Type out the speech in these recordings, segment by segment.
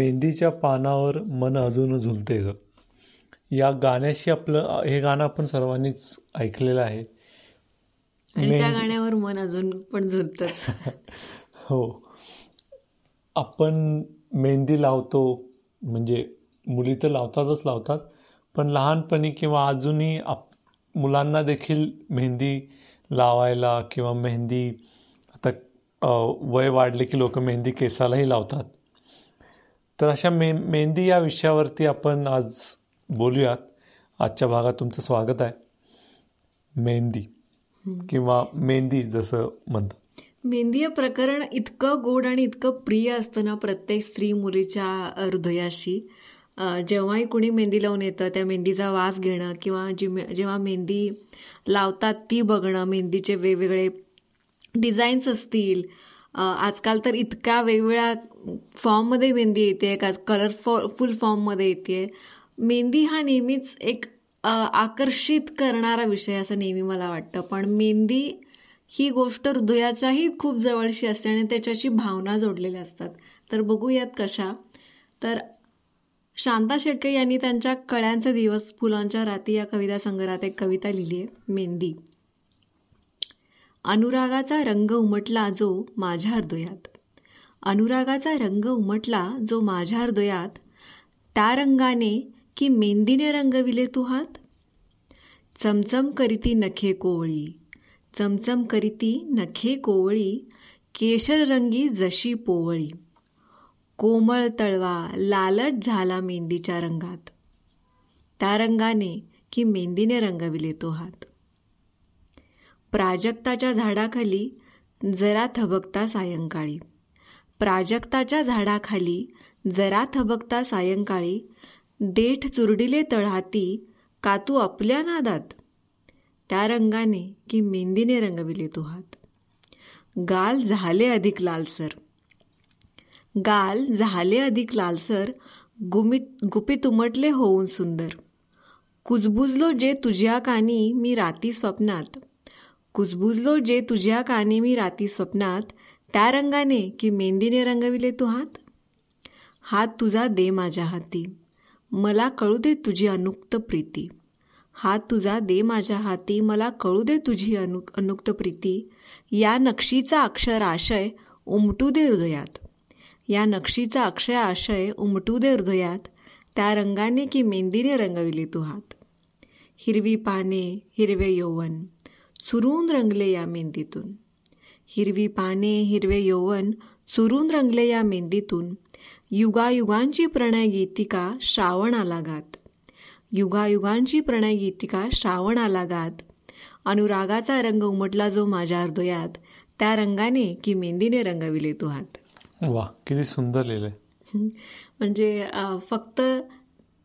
मेहंदीच्या पानावर मन अजून झुलते ग. या गाण्याशी आपलं हे गाणं आपण सर्वांनीच ऐकलेलं आहे. आणि त्या गाण्यावर मन अजून पण झुलतच. हो. आपण मेहंदी लावतो म्हणजे मुली तर लावतातच लावतात पण लहानपणी किंवा अजूनही आप मुलांना देखील मेहंदी लावायला किंवा मेहंदी आता वय वाढले की लोक मेहंदी केसालाही लावतात. तर अशा मे मेहंदी या विषयावरती आपण आज बोलूयात. आजच्या भागात तुमचं स्वागत आहे. मेहंदी किंवा मेहंदी जसं म्हणतात. मेहंदी हे प्रकरण इतकं गोड आणि इतकं प्रिय असतं ना प्रत्येक स्त्री मुलीच्या हृदयाशी. जेव्हाही कुणी मेहंदी लावून येतं त्या मेहंदीचा वास घेणं किंवा जी जेव्हा मेहंदी लावतात ती बघणं मेहंदीचे वेगवेगळे डिझाईन्स असतील आजकाल तर इतक्या वेगवेगळ्या फॉर्ममध्ये मेहंदी येते का? कलर फुल फॉर्ममध्ये येते मेहंदी हा नेहमीच एक आकर्षित करणारा विषय असं नेहमी मला वाटतं. पण मेहंदी ही गोष्ट हृदयाच्याही खूप जवळशी असते आणि त्याच्याशी भावना जोडलेल्या असतात. तर बघूयात कशा. तर शांता शेटके यांनी त्यांच्या कळ्यांचे दिवस फुलांच्या राती या कविता संग्रहात एक कविता लिहिली आहे मेहंदी. अनुरागाचा रंग उमटला जो माझ्या हृदयात. अनुरागाचा रंग उमटला जो माझ्या हृदयात. त्या रंगाने की मेंदीने रंगविले तू हात? चमचम करीती नखे कोवळी. चमचम करीती नखे कोवळी. केशर रंगी जशी पोवळी. कोमळ तळवा लालट झाला मेंदीच्या रंगात. त्या रंगाने की मेंदीने रंगविले तो हात. प्राजक्ताच्या झाडाखाली जरा थबकता सायंकाळी. प्राजक्ताच्या झाडाखाली जरा थबकता सायंकाळी देठ चुरडिले तळहाती का तू आपल्या नादात. त्या रंगाने की मेहंदीने रंगविले तू हात. गाल झाले अधिक लालसर. गाल झाले अधिक लालसर गुमित गुपित उमटले होऊन सुंदर. कुजबुजलो जे तुझ्या कानी मी राती स्वप्नात. कुजबुजलो जे तुझ्या काने मी राती स्वप्नात त्या रंगाने की मेंदीने रंगविले तू हात? हात तुझा दे माझ्या हाती. मला कळू दे तुझी अनुक्त प्रीती. हात तुझा दे माझ्या हाती मला कळू दे तुझी अनु अनुक्त प्रीती. या नक्षीचा अक्षर आशय उमटू दे हृदयात. या नक्षीचा अक्षय आशय उमटू दे हृदयात त्या रंगाने की मेंदीने रंगविले तू हात. हिरवी पाने हिरवे यौवन. चुरून रंगले या मेहंदीतून हिरवी पाने हिरवे यौवन चुरून रंगले या मेहंदीतून युगायुगांची प्रणय गीतिका श्रावण आला गात. युगायुगांची प्रणय गीतिका श्रावण आला गात. अनुरागाचा रंग उमटला जो माझ्या हृदयात त्या रंगाने की मेहंदीने रंगविले तो हात. वा किती सुंदर लिहिलंय. म्हणजे फक्त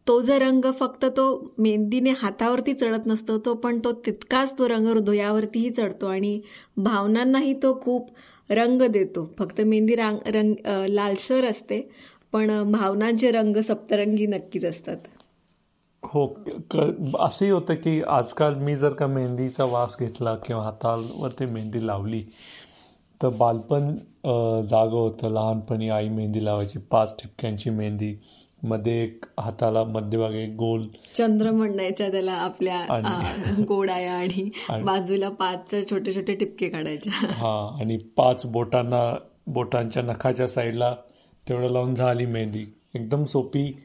तो जो रंग फक्त तो मेहंदीने हातावरती चढत नसतो तो पण तो तितकाच तो रंग हृदयावरतीही चढतो आणि भावनांनाही तो खूप रंग देतो. फक्त मेहंदी रांग रंग लालसर असते पण भावनांचे रंग सप्तरंगी नक्कीच असतात. हो असंही होतं की आजकाल मी जर का मेहंदीचा वास घेतला किंवा हातावरती मेहंदी लावली तर बालपण जागं होतं. लहानपणी आई मेहंदी लावायची पाच ठिपक्यांची मेहंदी मध्ये एक हाताला मध्यभागी गोल चंद्र म्हणायच्या त्याला आपल्या गोडाया आणि बाजूला पाच छोटे छोटे टिपके काढायच्या. हा आणि पाच बोटांना बोटांच्या नखाच्या साईडला तेवढं लावून झाली मेहंदी. एकदम सोपी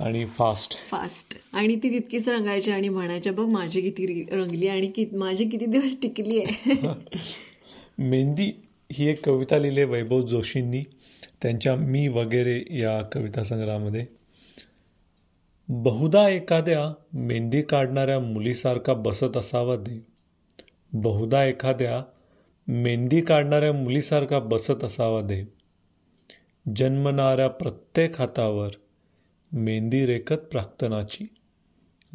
आणि फास्ट फास्ट आणि ती तितकीच रंगायची आणि म्हणायच्या बघ माझी किती रंगली आणि कि माझी किती दिवस टिकली आहे. मेहंदी ही एक कविता लिहिली वैभव जोशींनी. त्यांच्या मी वगैरे या कविता संग्रहामध्ये बहुधा एखाद्या मेहंदी काढणाऱ्या मुलीसारखा बसत असावा दे. बहुधा एखाद्या मेहंदी काढणाऱ्या मुलीसारखा बसत असावा दे. जन्मणाऱ्या प्रत्येक हातावर मेहंदी रेखत प्राक्तनाची.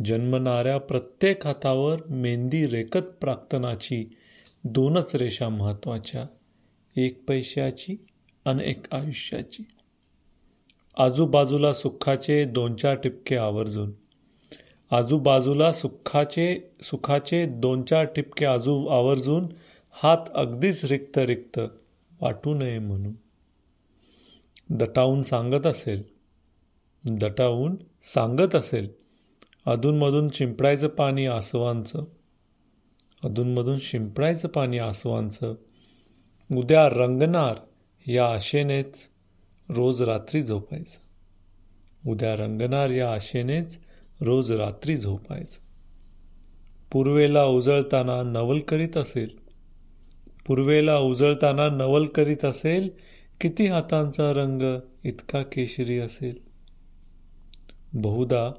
जन्मणाऱ्या प्रत्येक हातावर मेहंदी रेखत प्राक्तनाची दोनच रेषा महत्त्वाच्या एक पैशाची आणि एक आयुष्याची. आजूबाजूला सुखाचे दोन चार टिपके आवर्जून. आजूबाजूला सुखाचे सुखाचे दोन चार टिपके आजू आवर्जून हात अगदीच रिक्त रिक्त वाटू नये म्हणून. दटावून सांगत असेल. दटावून सांगत असेल. अधूनमधून शिंपडायचं पाणी आसवांचं. अधूनमधून शिंपडायचं पाणी आसवांचं. उद्या रंगणार. या आशेनेच रोज रात्री झोपायचं. उद्या रंगणार या आशेनेच रोज रात्री झोपायचं. पूर्वेला उजळताना नवल करीत असेल. पूर्वेला उजळताना नवल करीत असेल किती हातांचा रंग इतका केशरी असेल. बहुधा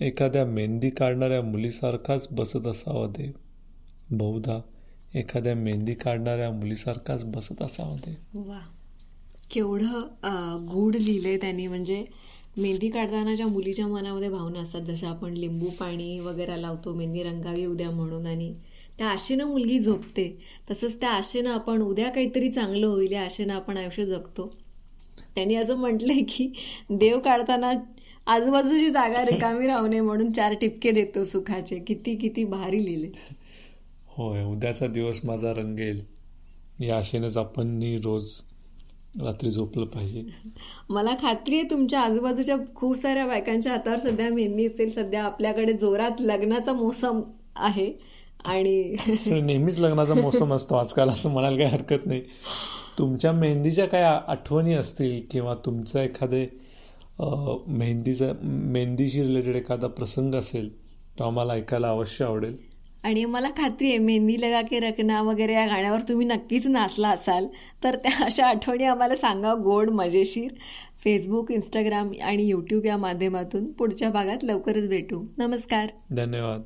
एखाद्या मेहंदी काढणाऱ्या मुलीसारखाच बसत असावा देव. बहुधा एखाद्या मेहंदी काढणाऱ्या मुलीसारखाच बसत असावा देव. केवढं गूढ लिहिलंय त्यांनी. म्हणजे मेहंदी काढताना ज्या मुलीच्या मनामध्ये भावना असतात जसं आपण लिंबू पाणी वगैरे लावतो मेहंदी रंगावी उद्या म्हणून आणि त्या आशेनं मुलगी झोपते. तसंच त्या आशेनं आपण उद्या काहीतरी चांगलं होईल या आशेनं आपण आयुष्य जगतो. त्यांनी असं म्हटलंय की देव काढताना आजूबाजूची जागा रिकामी राहू नये म्हणून चार टिपके देतो सुखाचे. किती किती भारी लिहिले. होय उद्याचा दिवस माझा रंगेल. या आशेनेच आपण रोज रात्री झोपलं पाहिजे. मला खात्री आहे तुमच्या आजूबाजूच्या खूप साऱ्या बायकांच्या हातावर सध्या मेहंदी असेल सध्या आपल्याकडे जोरात लग्नाचा मोसम आहे आणि नेहमीच लग्नाचा मोसम असतो आजकाल असं म्हणायला काही हरकत नाही. तुमच्या मेहंदीच्या काय आठवणी असतील किंवा तुमचं एखादे मेहंदीचा मेहंदीशी रिलेटेड एखादा प्रसंग असेल तो आम्हाला ऐकायला अवश्य आवडेल. आणि मला खात्री आहे मेहंदी लगा के रखना वगैरे या गाण्यावर तुम्ही नक्कीच नाचला असाल. तर त्या अशा आठवणी आम्हाला सांगा गोड मजेशीर. फेसबुक इंस्टाग्राम आणि यूट्यूब या माध्यमातून पुढच्या भागात लवकरच भेटू. नमस्कार. धन्यवाद.